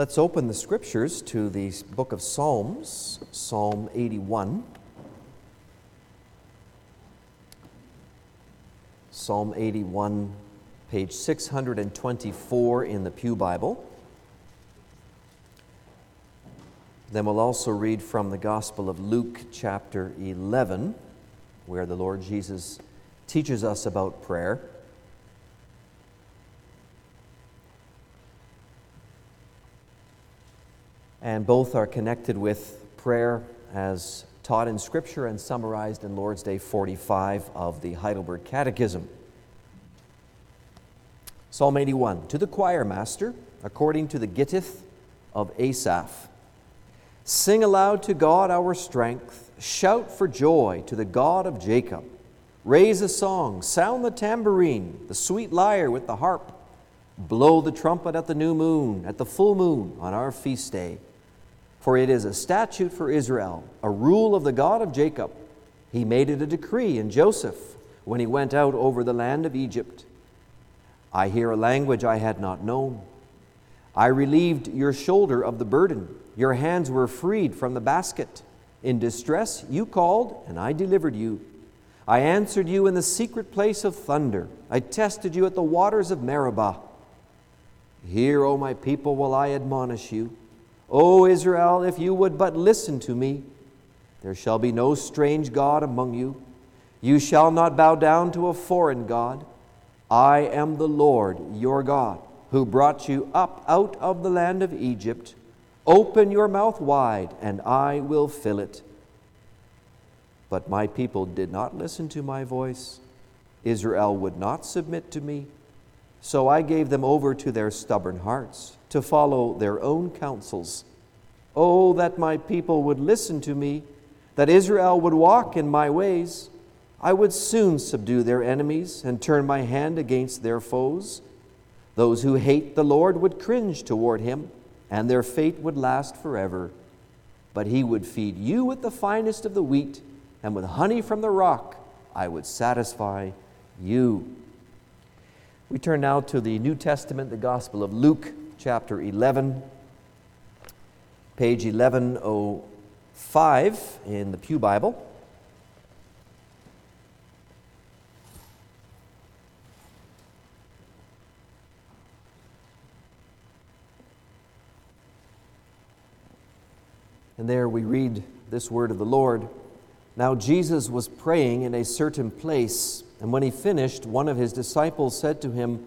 Let's open the scriptures to the book of Psalms, Psalm 81. Psalm 81, page 624 in the Pew Bible. Then we'll also read from the Gospel of Luke, chapter 11, where the Lord Jesus teaches us about prayer. And both are connected with prayer as taught in Scripture and summarized in Lord's Day 45 of the Heidelberg Catechism. Psalm 81 To the choir master, according to the Gittith of Asaph. Sing aloud to God our strength, shout for joy to the God of Jacob. Raise a song, sound the tambourine, the sweet lyre with the harp. Blow the trumpet at the new moon, at the full moon, on our feast day. For it is a statute for Israel, a rule of the God of Jacob. He made it a decree in Joseph when he went out over the land of Egypt. I hear a language I had not known. I relieved your shoulder of the burden. Your hands were freed from the basket. In distress you called, and I delivered you. I answered you in the secret place of thunder. I tested you at the waters of Meribah. Hear, O my people, while I admonish you. O Israel, if you would but listen to me, there shall be no strange God among you. You shall not bow down to a foreign God. I am the Lord your God, who brought you up out of the land of Egypt. Open your mouth wide, and I will fill it. But my people did not listen to my voice. Israel would not submit to me. So I gave them over to their stubborn hearts to follow their own counsels. Oh, that my people would listen to me, that Israel would walk in my ways. I would soon subdue their enemies and turn my hand against their foes. Those who hate the Lord would cringe toward him, and their fate would last forever. But he would feed you with the finest of the wheat, and with honey from the rock I would satisfy you. We turn now to the New Testament, the Gospel of Luke, chapter 11, page 1105 in the Pew Bible. And there we read this word of the Lord. Now Jesus was praying in a certain place, and when he finished, one of his disciples said to him,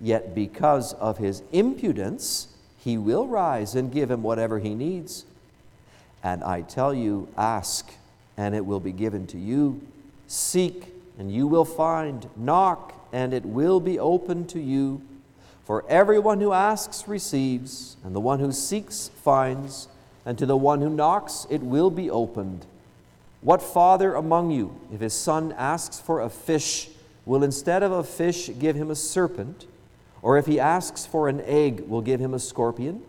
Yet because of his impudence, he will rise and give him whatever he needs. And I tell you, ask, and it will be given to you. Seek, and you will find. Knock, and it will be opened to you. For everyone who asks receives, and the one who seeks finds, and to the one who knocks it will be opened. What father among you, if his son asks for a fish, will instead of a fish give him a serpent? Or if he asks for an egg, we'll give him a scorpion.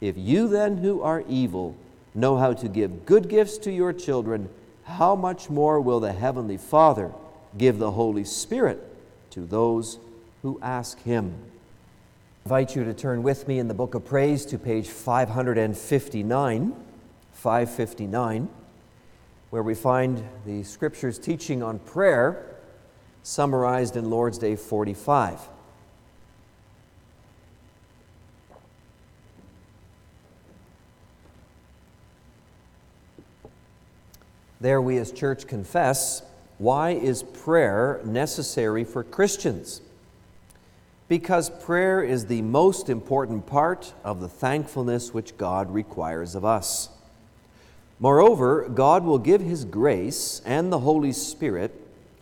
If you then, who are evil, know how to give good gifts to your children, how much more will the Heavenly Father give the Holy Spirit to those who ask him? I invite you to turn with me in the book of praise to page 559, 559, where we find the scriptures teaching on prayer summarized in Lord's Day 45. There, we as church confess why is prayer necessary for Christians? Because prayer is the most important part of the thankfulness which God requires of us. Moreover, God will give His grace and the Holy Spirit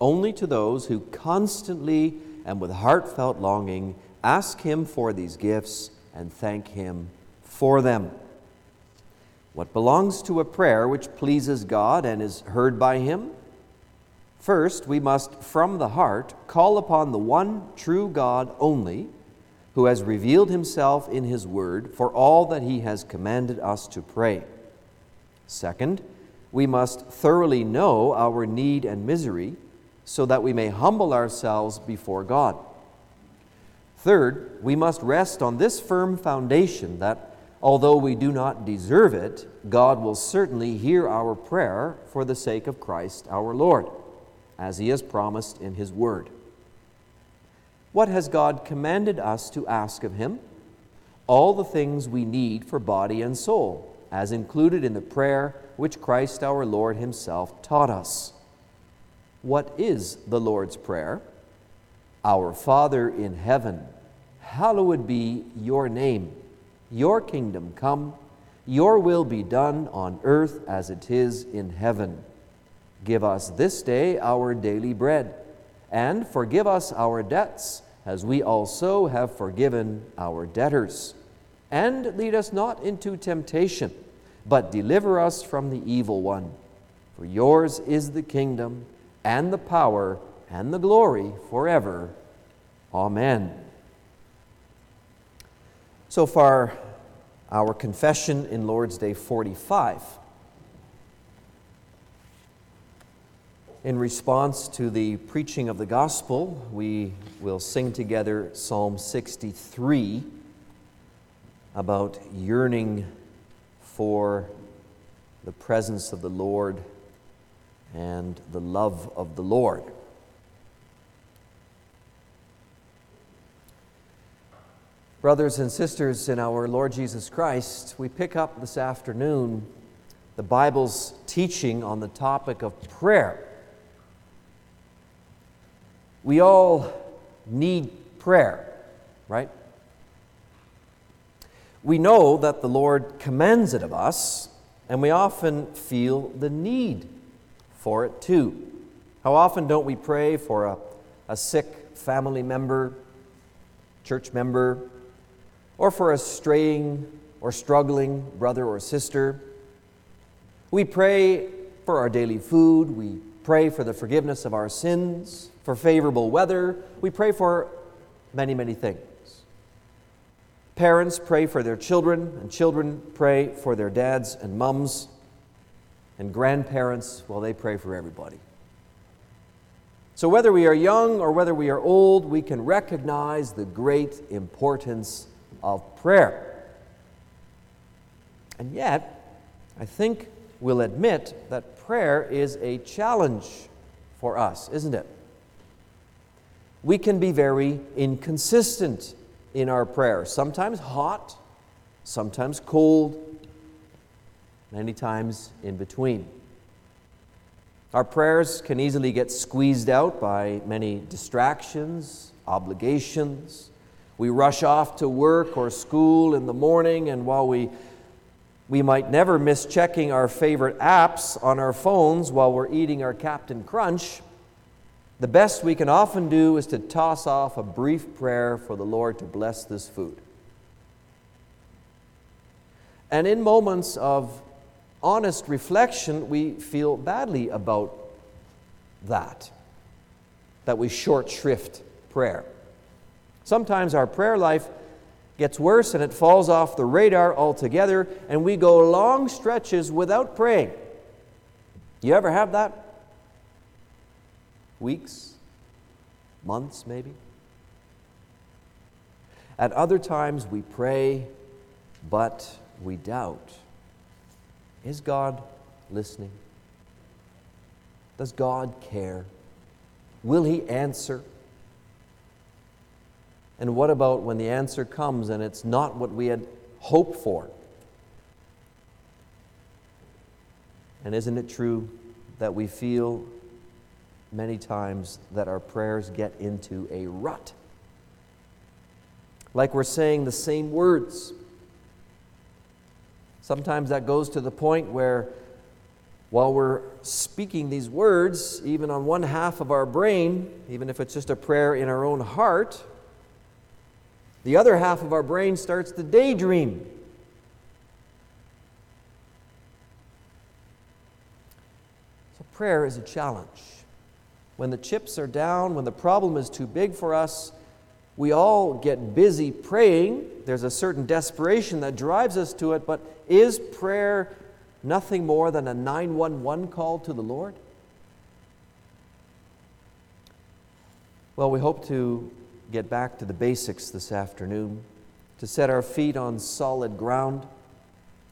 only to those who constantly and with heartfelt longing ask Him for these gifts and thank Him for them. What belongs to a prayer which pleases God and is heard by Him? First, we must, from the heart, call upon the one true God only, who has revealed Himself in His Word for all that He has commanded us to pray. Second, we must thoroughly know our need and misery so that we may humble ourselves before God. Third, we must rest on this firm foundation that although we do not deserve it, God will certainly hear our prayer for the sake of Christ our Lord, as He has promised in His Word. What has God commanded us to ask of Him? All the things we need for body and soul as included in the prayer which Christ our Lord Himself taught us. What is the Lord's Prayer? Our Father in heaven, hallowed be your name. Your kingdom come, your will be done on earth as it is in heaven. Give us this day our daily bread, and forgive us our debts, as we also have forgiven our debtors and lead us not into temptation, but deliver us from the evil one. For yours is the kingdom, and the power, and the glory forever. Amen. So far, our confession in Lord's Day 45. In response to the preaching of the gospel, we will sing together Psalm 63 about yearning for the presence of the Lord and the love of the Lord. Brothers and sisters in our Lord Jesus Christ, we pick up this afternoon the Bible's teaching on the topic of prayer. We all need prayer, right? We know that the Lord commands it of us, and we often feel the need for it too. How often don't we pray for a, a sick family member, church member, or for a straying or struggling brother or sister? We pray for our daily food, we pray for the forgiveness of our sins, for favorable weather, we pray for many, many things. Parents pray for their children, and children pray for their dads and mums, and grandparents, well, they pray for everybody. So, whether we are young or whether we are old, we can recognize the great importance of prayer. And yet, I think we'll admit that prayer is a challenge for us, isn't it? We can be very inconsistent in our prayer. Sometimes hot, sometimes cold, many times in between. Our prayers can easily get squeezed out by many distractions, obligations. We rush off to work or school in the morning, and while we we might never miss checking our favorite apps on our phones while we're eating our Captain Crunch, the best we can often do is to toss off a brief prayer for the Lord to bless this food. And in moments of honest reflection, we feel badly about that, that we short shrift prayer. Sometimes our prayer life gets worse and it falls off the radar altogether, and we go long stretches without praying. You ever have that? weeks, months maybe. At other times, we pray, but we doubt. Is God listening? Does God care? Will He answer? And what about when the answer comes and it's not what we had hoped for? And isn't it true that we feel many times that our prayers get into a rut. Like we're saying the same words. Sometimes that goes to the point where, while we're speaking these words, even on one half of our brain, even if it's just a prayer in our own heart, the other half of our brain starts to daydream. So, prayer is a challenge. When the chips are down, when the problem is too big for us, we all get busy praying. There's a certain desperation that drives us to it, but is prayer nothing more than a 911 call to the Lord? Well, we hope to get back to the basics this afternoon, to set our feet on solid ground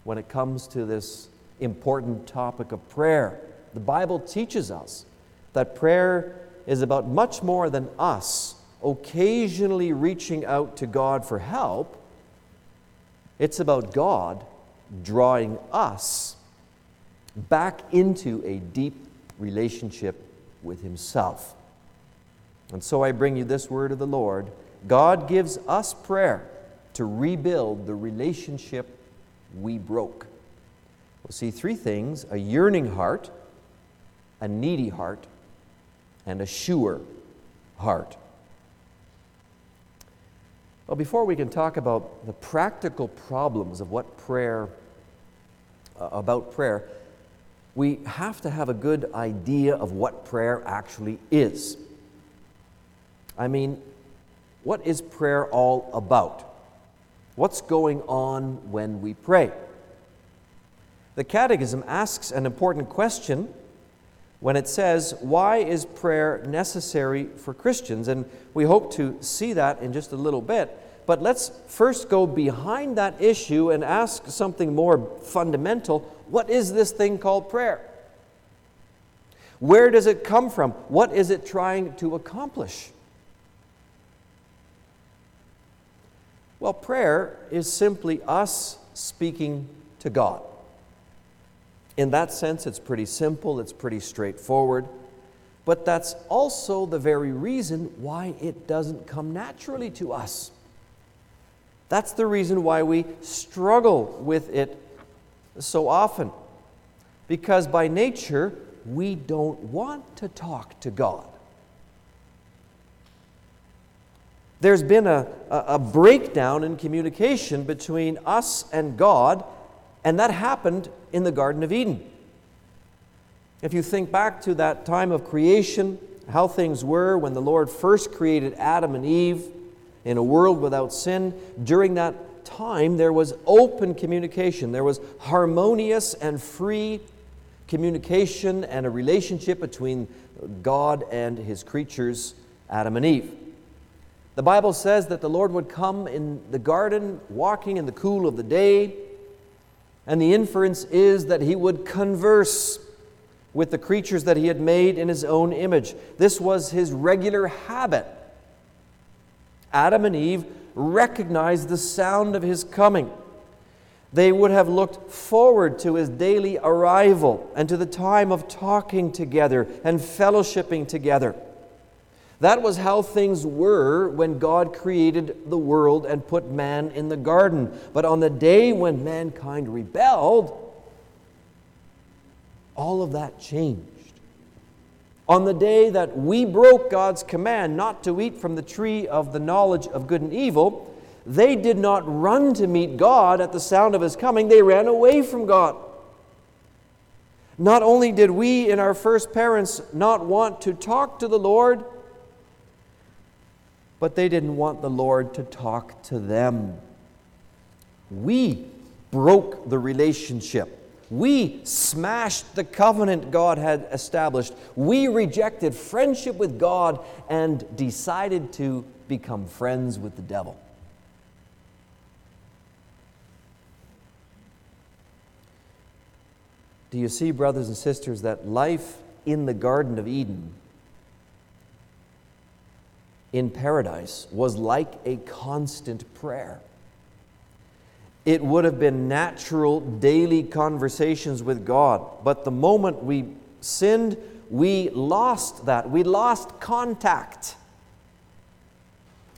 when it comes to this important topic of prayer. The Bible teaches us that prayer is about much more than us occasionally reaching out to God for help. It's about God drawing us back into a deep relationship with Himself. And so I bring you this word of the Lord God gives us prayer to rebuild the relationship we broke. We'll see three things a yearning heart, a needy heart, and a sure heart. Well, before we can talk about the practical problems of what prayer, uh, about prayer, we have to have a good idea of what prayer actually is. I mean, what is prayer all about? What's going on when we pray? The Catechism asks an important question when it says, Why is prayer necessary for Christians? And we hope to see that in just a little bit. But let's first go behind that issue and ask something more fundamental. What is this thing called prayer? Where does it come from? What is it trying to accomplish? Well, prayer is simply us speaking to God. In that sense, it's pretty simple, it's pretty straightforward. But that's also the very reason why it doesn't come naturally to us. That's the reason why we struggle with it so often. Because by nature, we don't want to talk to God. There's been a, a, breakdown in communication between us and God and that happened in the Garden of Eden. If you think back to that time of creation, how things were when the Lord first created Adam and Eve in a world without sin, during that time there was open communication. There was harmonious and free communication and a relationship between God and his creatures, Adam and Eve. The Bible says that the Lord would come in the garden, walking in the cool of the day, and the inference is that he would converse with the creatures that he had made in his own image. This was his regular habit. Adam and Eve recognized the sound of his coming. They would have looked forward to his daily arrival and to the time of talking together and fellowshipping together. That was how things were when God created the world and put man in the garden. But on the day when mankind rebelled, all of that changed. On the day that we broke God's command not to eat from the tree of the knowledge of good and evil, they did not run to meet God at the sound of his coming, they ran away from God. Not only did we in our first parents not want to talk to the Lord, but they didn't want the Lord to talk to them. We broke the relationship. We smashed the covenant God had established. We rejected friendship with God and decided to become friends with the devil. Do you see, brothers and sisters, that life in the Garden of Eden in paradise was like a constant prayer. It would have been natural daily conversations with God, but the moment we sinned, we lost that. We lost contact.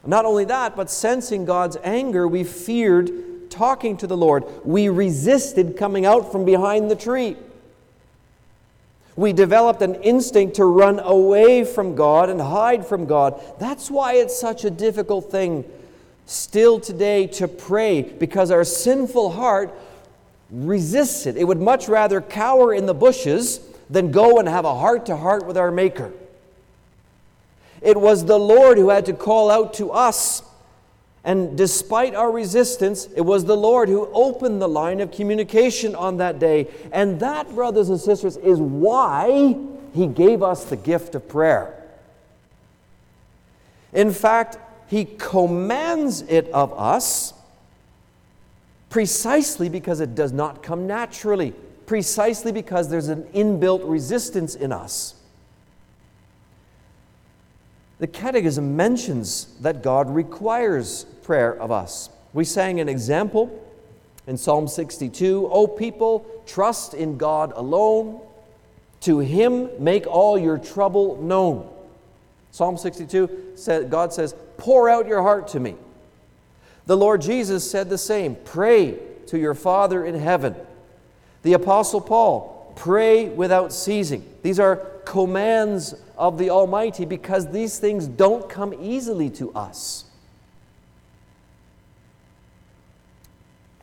Not only that, but sensing God's anger, we feared talking to the Lord. We resisted coming out from behind the tree. We developed an instinct to run away from God and hide from God. That's why it's such a difficult thing still today to pray, because our sinful heart resists it. It would much rather cower in the bushes than go and have a heart to heart with our Maker. It was the Lord who had to call out to us. And despite our resistance, it was the Lord who opened the line of communication on that day. And that, brothers and sisters, is why He gave us the gift of prayer. In fact, He commands it of us precisely because it does not come naturally, precisely because there's an inbuilt resistance in us. The Catechism mentions that God requires prayer of us. We sang an example in Psalm 62 O people, trust in God alone. To him make all your trouble known. Psalm 62 said, God says, Pour out your heart to me. The Lord Jesus said the same pray to your Father in heaven. The Apostle Paul, pray without ceasing. These are commands of the Almighty because these things don't come easily to us.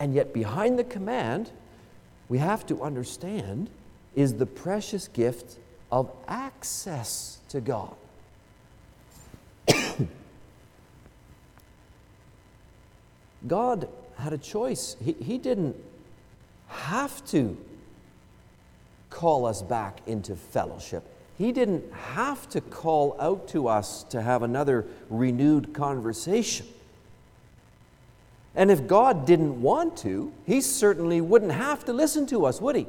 And yet, behind the command, we have to understand is the precious gift of access to God. God had a choice. He, he didn't have to call us back into fellowship. He didn't have to call out to us to have another renewed conversation. And if God didn't want to, He certainly wouldn't have to listen to us, would He?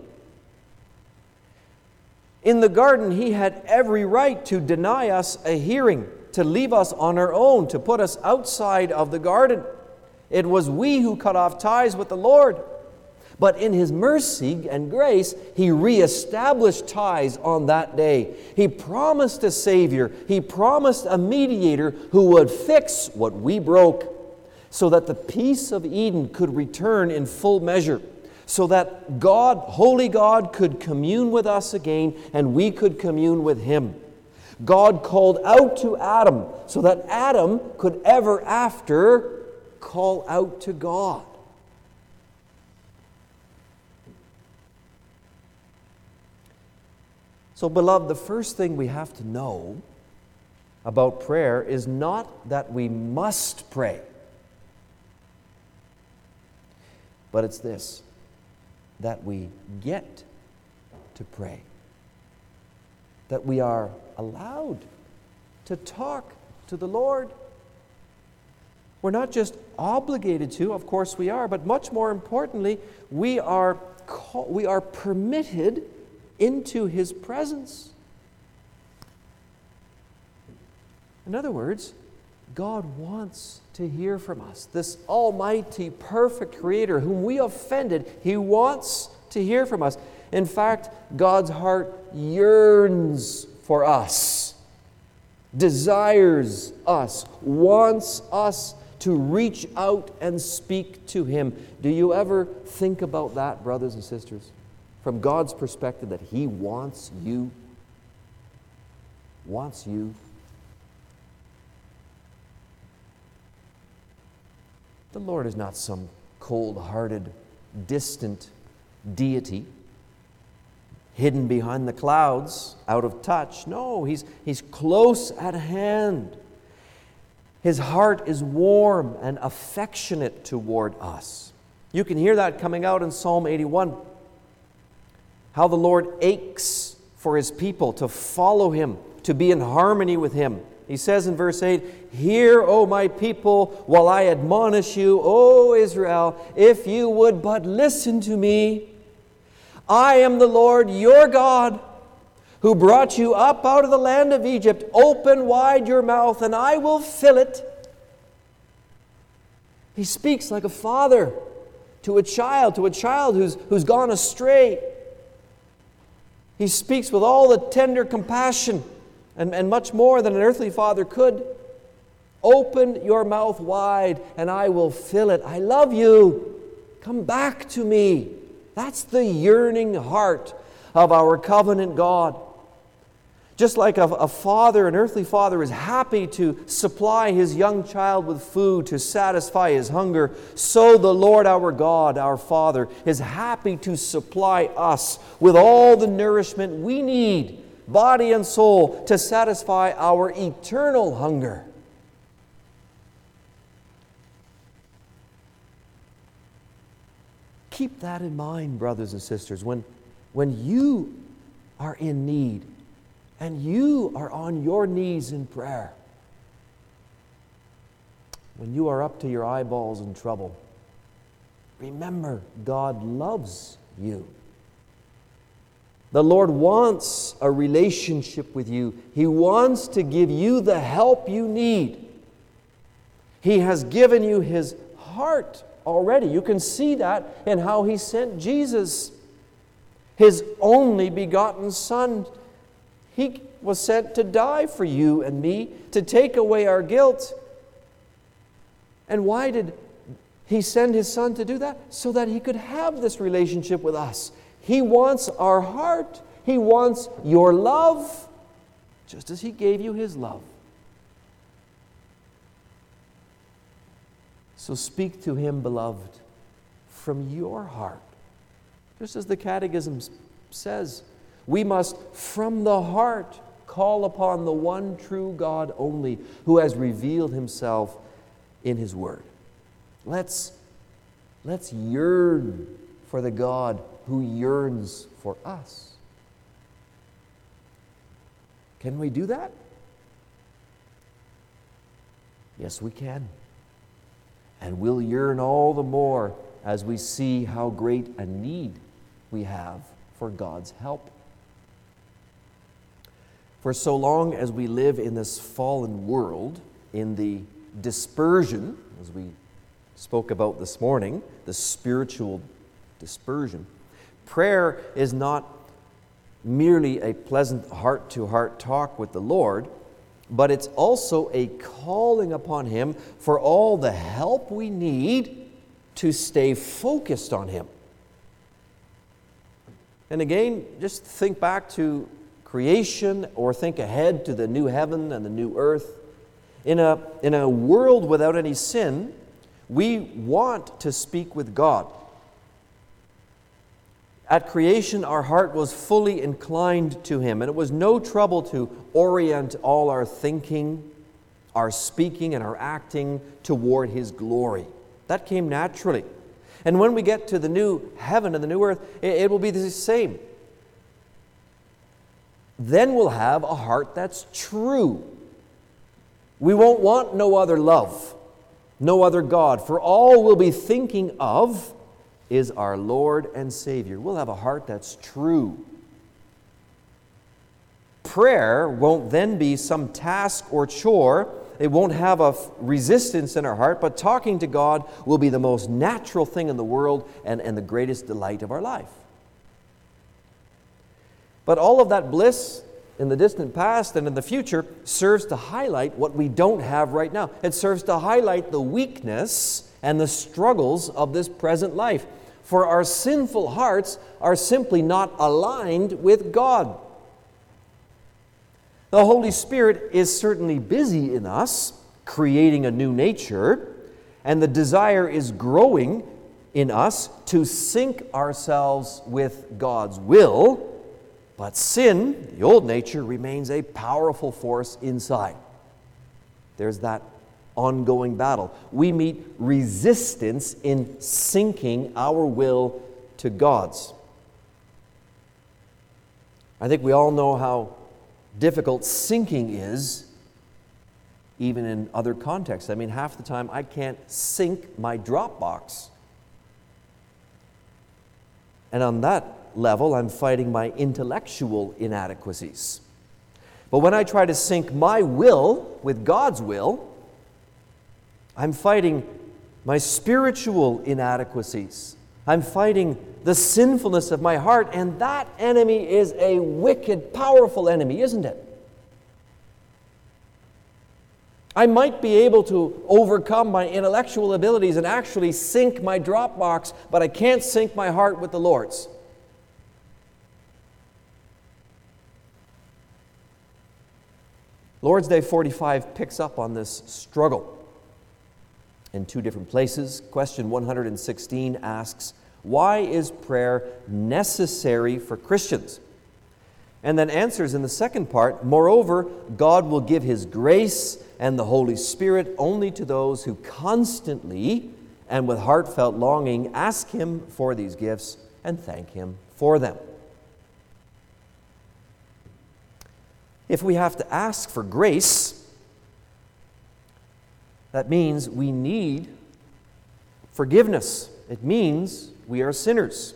In the garden, He had every right to deny us a hearing, to leave us on our own, to put us outside of the garden. It was we who cut off ties with the Lord. But in his mercy and grace, he reestablished ties on that day. He promised a Savior, he promised a mediator who would fix what we broke so that the peace of Eden could return in full measure, so that God, holy God, could commune with us again and we could commune with him. God called out to Adam so that Adam could ever after call out to God. So, beloved, the first thing we have to know about prayer is not that we must pray, but it's this that we get to pray, that we are allowed to talk to the Lord. We're not just obligated to, of course we are, but much more importantly, we are, we are permitted into his presence. In other words, God wants to hear from us. This almighty, perfect creator whom we offended, he wants to hear from us. In fact, God's heart yearns for us, desires us, wants us to reach out and speak to him. Do you ever think about that, brothers and sisters? from God's perspective that He wants you. Wants you. The Lord is not some cold hearted, distant deity hidden behind the clouds, out of touch. No, he's, he's close at hand. His heart is warm and affectionate toward us. You can hear that coming out in Psalm 81 how the Lord aches for his people to follow him, to be in harmony with him. He says in verse 8, Hear, O my people, while I admonish you, O Israel, if you would but listen to me. I am the Lord your God, who brought you up out of the land of Egypt. Open wide your mouth, and I will fill it. He speaks like a father to a child, to a child who's, who's gone astray. He speaks with all the tender compassion and, and much more than an earthly father could. Open your mouth wide and I will fill it. I love you. Come back to me. That's the yearning heart of our covenant God. Just like a, a, father, an earthly father, is happy to supply his young child with food to satisfy his hunger, so the Lord our God, our Father, is happy to supply us with all the nourishment we need, body and soul, to satisfy our eternal hunger. Keep that in mind, brothers and sisters, when, when you are in need and you are on your knees in prayer, when you are up to your eyeballs in trouble, remember God loves you. The Lord wants a relationship with you. He wants to give you the help you need. He has given you His heart already. You can see that in how He sent Jesus, His only begotten Son, he was sent to die for you and me, to take away our guilt. And why did he send his son to do that? So that he could have this relationship with us. He wants our heart, he wants your love, just as he gave you his love. So speak to him, beloved, from your heart. Just as the Catechism says, we must, from the heart, call upon the one true God only, who has revealed himself in his word. Let's, let's yearn for the God who yearns for us. Can we do that? Yes, we can. And we'll yearn all the more as we see how great a need we have for God's help. For so long as we live in this fallen world, in the dispersion, as we spoke about this morning, the spiritual dispersion, prayer is not merely a pleasant heart to heart talk with the Lord, but it's also a calling upon Him for all the help we need to stay focused on Him. And again, just think back to creation or think ahead to the new heaven and the new earth. In a, in a world without any sin, we want to speak with God. At creation, our heart was fully inclined to Him, and it was no trouble to orient all our thinking, our speaking, and our acting toward His glory. That came naturally. And when we get to the new heaven and the new earth, it, it will be the same then we'll have a heart that's true. We won't want no other love, no other God, for all we'll be thinking of is our Lord and Savior. We'll have a heart that's true. Prayer won't then be some task or chore. It won't have a resistance in our heart, but talking to God will be the most natural thing in the world and, and the greatest delight of our life. But all of that bliss in the distant past and in the future serves to highlight what we don't have right now. It serves to highlight the weakness and the struggles of this present life. For our sinful hearts are simply not aligned with God. The Holy Spirit is certainly busy in us, creating a new nature, and the desire is growing in us to sync ourselves with God's will but sin, the old nature, remains a powerful force inside. There's that ongoing battle. We meet resistance in syncing our will to God's. I think we all know how difficult syncing is, even in other contexts. I mean, half the time I can't sync my Dropbox. And on that level, I'm fighting my intellectual inadequacies. But when I try to sync my will with God's will, I'm fighting my spiritual inadequacies. I'm fighting the sinfulness of my heart, and that enemy is a wicked, powerful enemy, isn't it? I might be able to overcome my intellectual abilities and actually sync my Dropbox, but I can't sync my heart with the Lord's. Lord's Day 45 picks up on this struggle in two different places. Question 116 asks, Why is prayer necessary for Christians? And then answers in the second part, Moreover, God will give His grace and the Holy Spirit only to those who constantly and with heartfelt longing ask Him for these gifts and thank Him for them. If we have to ask for grace, that means we need forgiveness. It means we are sinners.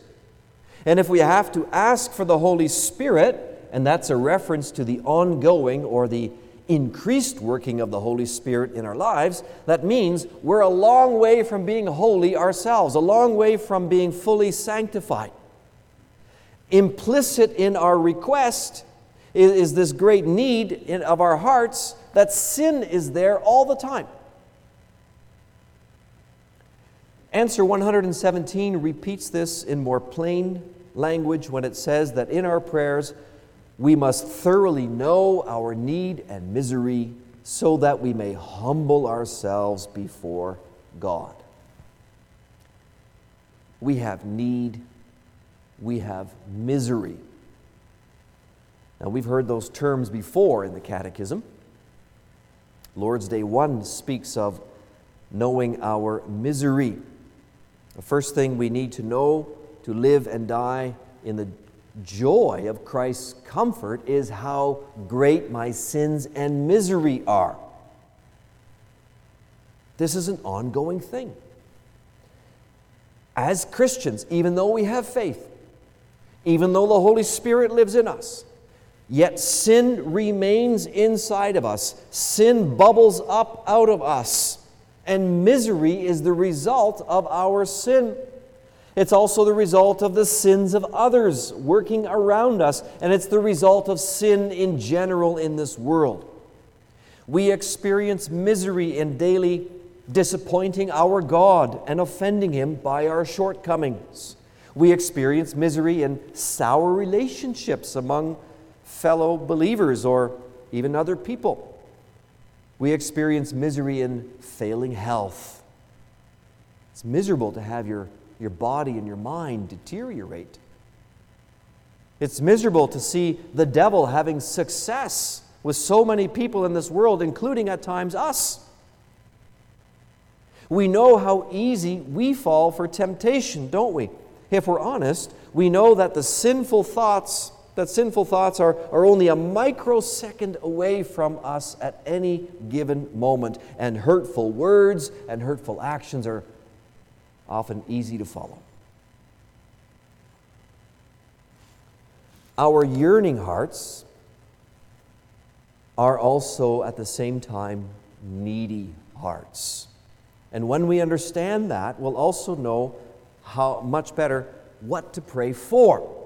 And if we have to ask for the Holy Spirit, and that's a reference to the ongoing or the increased working of the Holy Spirit in our lives, that means we're a long way from being holy ourselves, a long way from being fully sanctified. Implicit in our request is, is this great need in, of our hearts that sin is there all the time. Answer 117 repeats this in more plain language when it says that in our prayers we must thoroughly know our need and misery so that we may humble ourselves before God. We have need, we have misery. Now, we've heard those terms before in the Catechism. Lord's Day 1 speaks of knowing our misery. The first thing we need to know to live and die in the joy of Christ's comfort is how great my sins and misery are. This is an ongoing thing. As Christians, even though we have faith, even though the Holy Spirit lives in us, Yet sin remains inside of us. Sin bubbles up out of us. And misery is the result of our sin. It's also the result of the sins of others working around us. And it's the result of sin in general in this world. We experience misery in daily disappointing our God and offending Him by our shortcomings. We experience misery in sour relationships among fellow believers or even other people. We experience misery in failing health. It's miserable to have your, your body and your mind deteriorate. It's miserable to see the devil having success with so many people in this world, including at times us. We know how easy we fall for temptation, don't we? If we're honest, we know that the sinful thoughts that sinful thoughts are, are only a microsecond away from us at any given moment, and hurtful words and hurtful actions are often easy to follow. Our yearning hearts are also at the same time needy hearts. And when we understand that, we'll also know how much better what to pray for.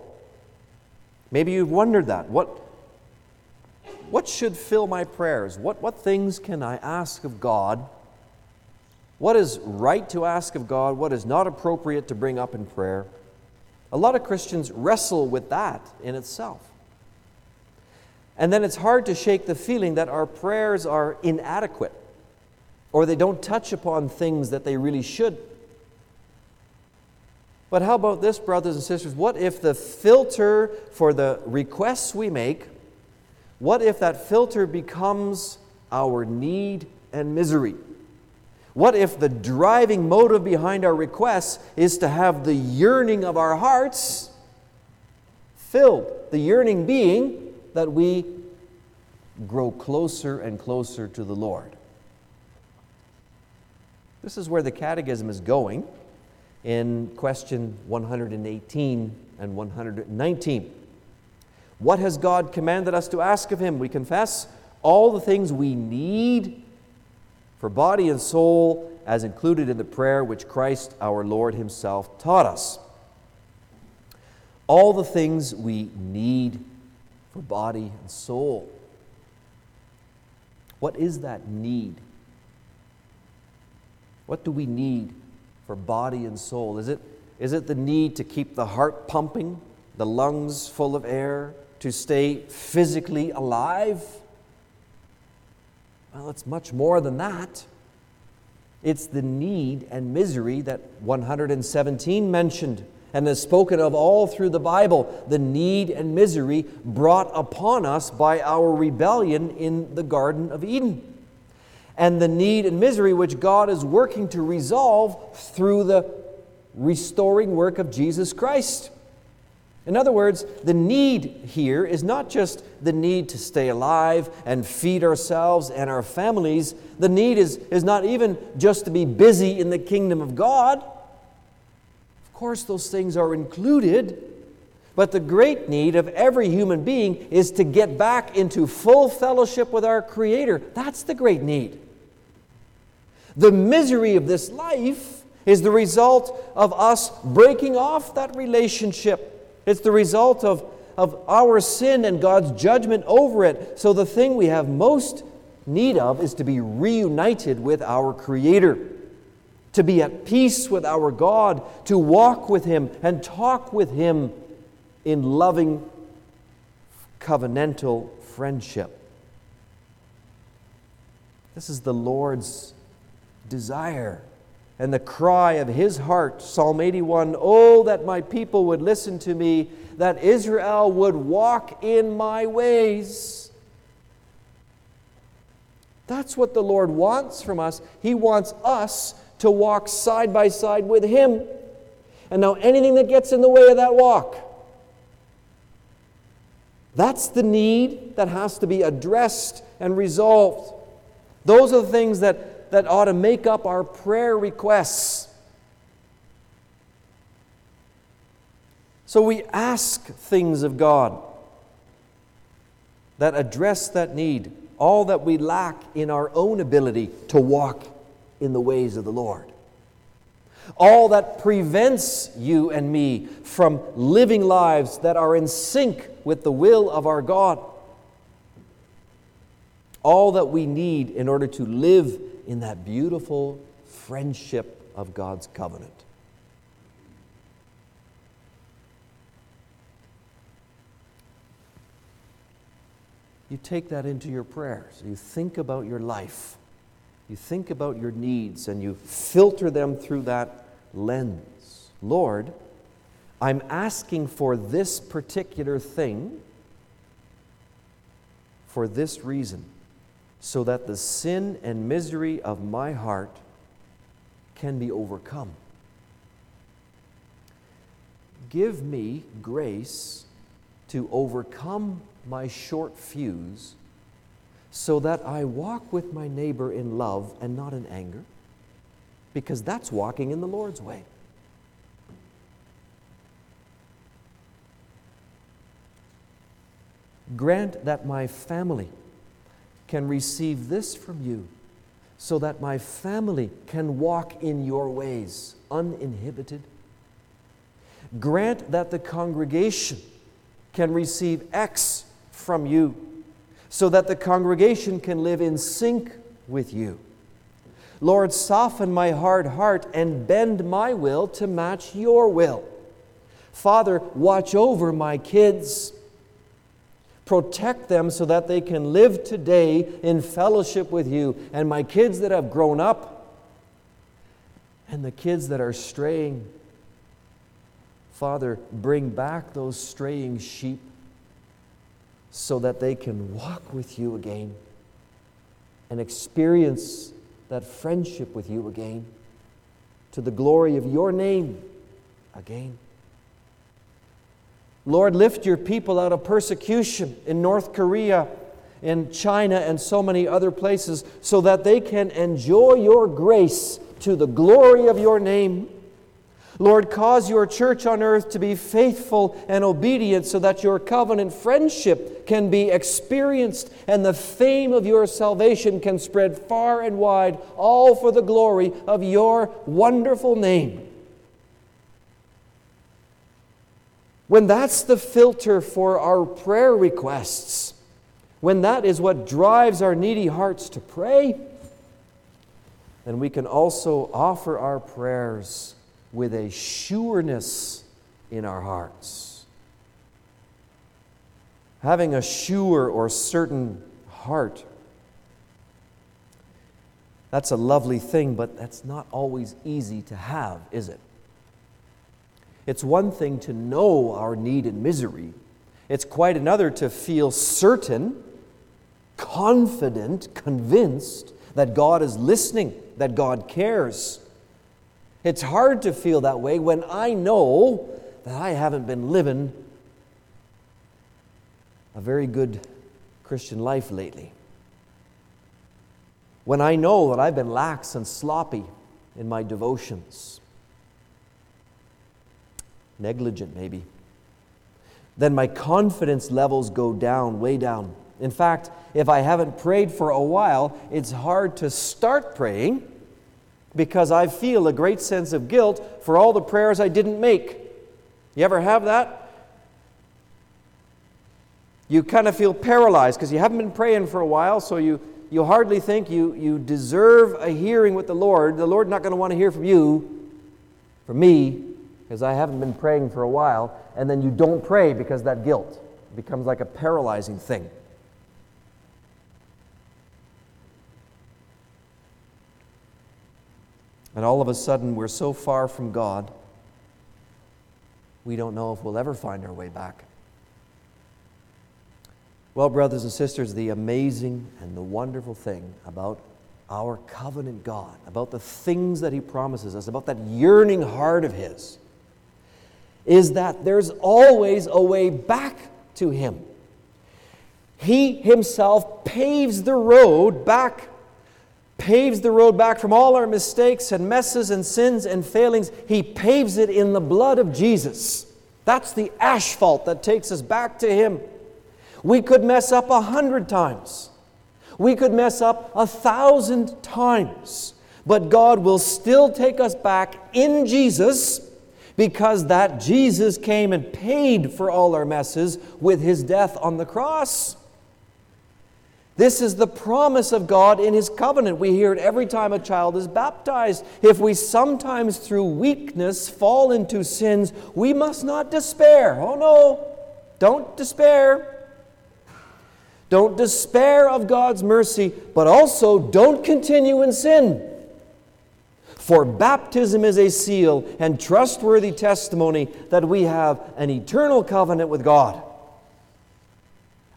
Maybe you've wondered that. What, what should fill my prayers? What, what things can I ask of God? What is right to ask of God? What is not appropriate to bring up in prayer? A lot of Christians wrestle with that in itself. And then it's hard to shake the feeling that our prayers are inadequate or they don't touch upon things that they really should. But how about this, brothers and sisters? What if the filter for the requests we make, what if that filter becomes our need and misery? What if the driving motive behind our requests is to have the yearning of our hearts filled? The yearning being that we grow closer and closer to the Lord. This is where the Catechism is going in question 118 and 119. What has God commanded us to ask of Him? We confess all the things we need for body and soul as included in the prayer which Christ our Lord Himself taught us. all the things we need for body and soul. What is that need? What do we need for body and soul? Is it, is it the need to keep the heart pumping, the lungs full of air, to stay physically alive? Well, it's much more than that. It's the need and misery that 117 mentioned and is spoken of all through the Bible the need and misery brought upon us by our rebellion in the Garden of Eden. And the need and misery which God is working to resolve through the restoring work of Jesus Christ. In other words, the need here is not just the need to stay alive and feed ourselves and our families. The need is, is not even just to be busy in the kingdom of God. Of course, those things are included. But the great need of every human being is to get back into full fellowship with our Creator. That's the great need. The misery of this life is the result of us breaking off that relationship it's the result of, of our sin and God's judgment over it. So the thing we have most need of is to be reunited with our Creator, to be at peace with our God, to walk with Him and talk with Him in loving covenantal friendship. This is the Lord's desire and the cry of his heart, Psalm 81 Oh, that my people would listen to me, that Israel would walk in my ways. That's what the Lord wants from us. He wants us to walk side by side with Him. And now, anything that gets in the way of that walk, that's the need that has to be addressed and resolved. Those are the things that that ought to make up our prayer requests. So we ask things of God that address that need, all that we lack in our own ability to walk in the ways of the Lord. All that prevents you and me from living lives that are in sync with the will of our God. All that we need in order to live in that beautiful friendship of God's covenant. You take that into your prayers. You think about your life. You think about your needs and you filter them through that lens. Lord, I'm asking for this particular thing for this reason so that the sin and misery of my heart can be overcome. Give me grace to overcome my short fuse so that I walk with my neighbor in love and not in anger, because that's walking in the Lord's way. Grant that my family can receive this from you so that my family can walk in your ways uninhibited. Grant that the congregation can receive X from you so that the congregation can live in sync with you. Lord, soften my hard heart and bend my will to match your will. Father, watch over my kids Protect them so that they can live today in fellowship with you. And my kids that have grown up and the kids that are straying, Father, bring back those straying sheep so that they can walk with you again and experience that friendship with you again to the glory of your name again. Lord, lift your people out of persecution in North Korea, in China, and so many other places so that they can enjoy your grace to the glory of your name. Lord, cause your church on earth to be faithful and obedient so that your covenant friendship can be experienced and the fame of your salvation can spread far and wide, all for the glory of your wonderful name. when that's the filter for our prayer requests, when that is what drives our needy hearts to pray, then we can also offer our prayers with a sureness in our hearts. Having a sure or certain heart. That's a lovely thing, but that's not always easy to have, is it? It's one thing to know our need and misery, it's quite another to feel certain, confident, convinced that God is listening, that God cares. It's hard to feel that way when I know that I haven't been living a very good Christian life lately. When I know that I've been lax and sloppy in my devotions, negligent maybe, then my confidence levels go down, way down. In fact, if I haven't prayed for a while, it's hard to start praying because I feel a great sense of guilt for all the prayers I didn't make. You ever have that? You kind of feel paralyzed because you haven't been praying for a while, so you, you hardly think you, you deserve a hearing with the Lord. The Lord's not going to want to hear from you, from me, because I haven't been praying for a while. And then you don't pray because that guilt becomes like a paralyzing thing. And all of a sudden, we're so far from God, we don't know if we'll ever find our way back. Well, brothers and sisters, the amazing and the wonderful thing about our covenant God, about the things that He promises us, about that yearning heart of His, is that there's always a way back to Him. He Himself paves the road back paves the road back from all our mistakes and messes and sins and failings. He paves it in the blood of Jesus. That's the asphalt that takes us back to Him. We could mess up a hundred times. We could mess up a thousand times. But God will still take us back in Jesus because that Jesus came and paid for all our messes with His death on the cross. This is the promise of God in His covenant. We hear it every time a child is baptized. If we sometimes through weakness fall into sins, we must not despair. Oh no, don't despair. Don't despair of God's mercy, but also don't continue in sin. For baptism is a seal and trustworthy testimony that we have an eternal covenant with God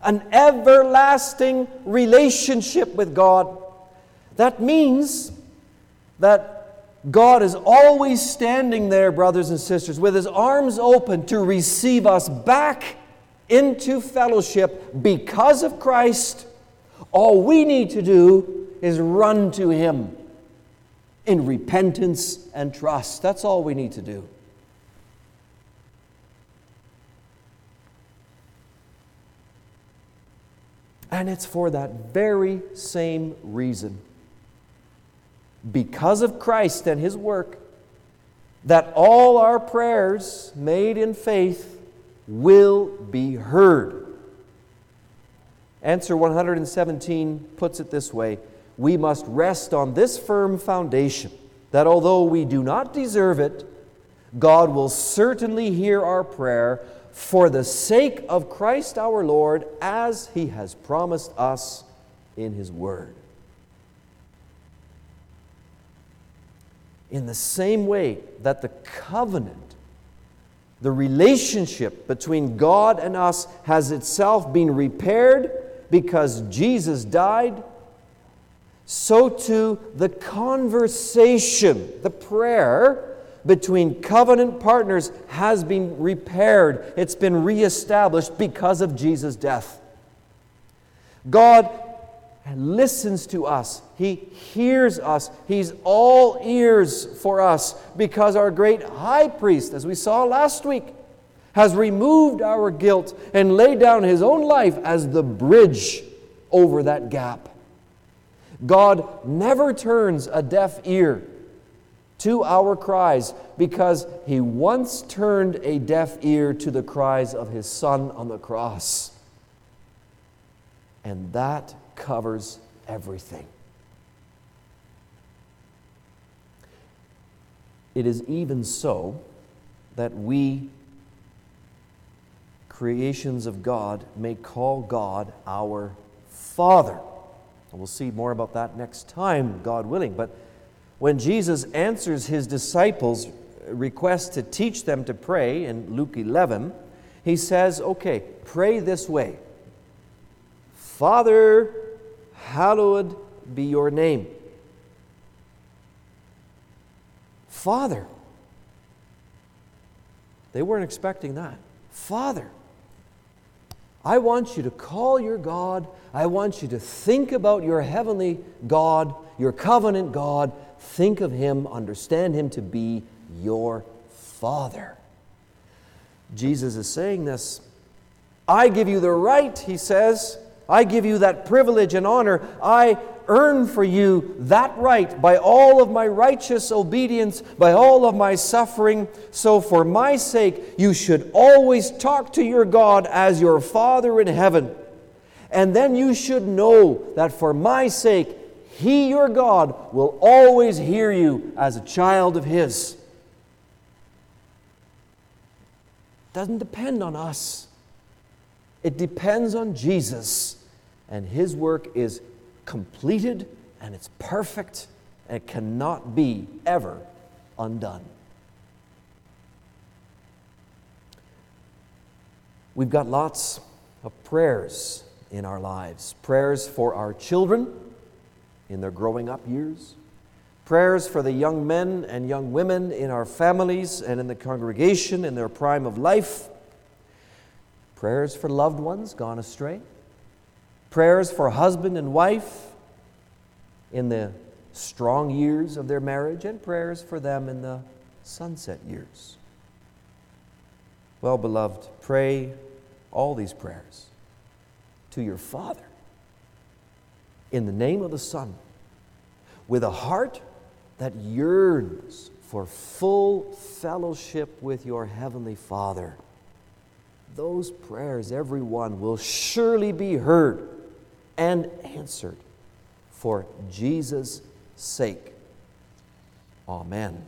an everlasting relationship with God. That means that God is always standing there, brothers and sisters, with his arms open to receive us back into fellowship because of Christ. All we need to do is run to him in repentance and trust. That's all we need to do. And it's for that very same reason. Because of Christ and His work, that all our prayers made in faith will be heard. Answer 117 puts it this way We must rest on this firm foundation that although we do not deserve it, God will certainly hear our prayer for the sake of Christ our Lord, as he has promised us in his word. In the same way that the covenant, the relationship between God and us, has itself been repaired because Jesus died, so too the conversation, the prayer, between covenant partners has been repaired, it's been reestablished because of Jesus' death. God listens to us, He hears us, He's all ears for us because our great high priest, as we saw last week, has removed our guilt and laid down His own life as the bridge over that gap. God never turns a deaf ear to our cries because he once turned a deaf ear to the cries of his son on the cross. And that covers everything. It is even so that we, creations of God, may call God our Father. And we'll see more about that next time, God willing. But when Jesus answers his disciples' request to teach them to pray in Luke 11, he says, Okay, pray this way Father, hallowed be your name. Father. They weren't expecting that. Father. I want you to call your God. I want you to think about your heavenly God, your covenant God. Think of Him, understand Him to be your Father. Jesus is saying this. I give you the right, He says. I give you that privilege and honor. I earn for you that right by all of my righteous obedience, by all of my suffering. So, for my sake, you should always talk to your God as your Father in heaven. And then you should know that for my sake, He, your God, will always hear you as a child of His. Doesn't depend on us. It depends on Jesus, and His work is completed and it's perfect and it cannot be ever undone. We've got lots of prayers in our lives prayers for our children in their growing up years, prayers for the young men and young women in our families and in the congregation in their prime of life, prayers for loved ones gone astray. Prayers for husband and wife in the strong years of their marriage, and prayers for them in the sunset years. Well, beloved, pray all these prayers to your Father in the name of the Son with a heart that yearns for full fellowship with your Heavenly Father. Those prayers, every one, will surely be heard and answered for Jesus' sake. Amen.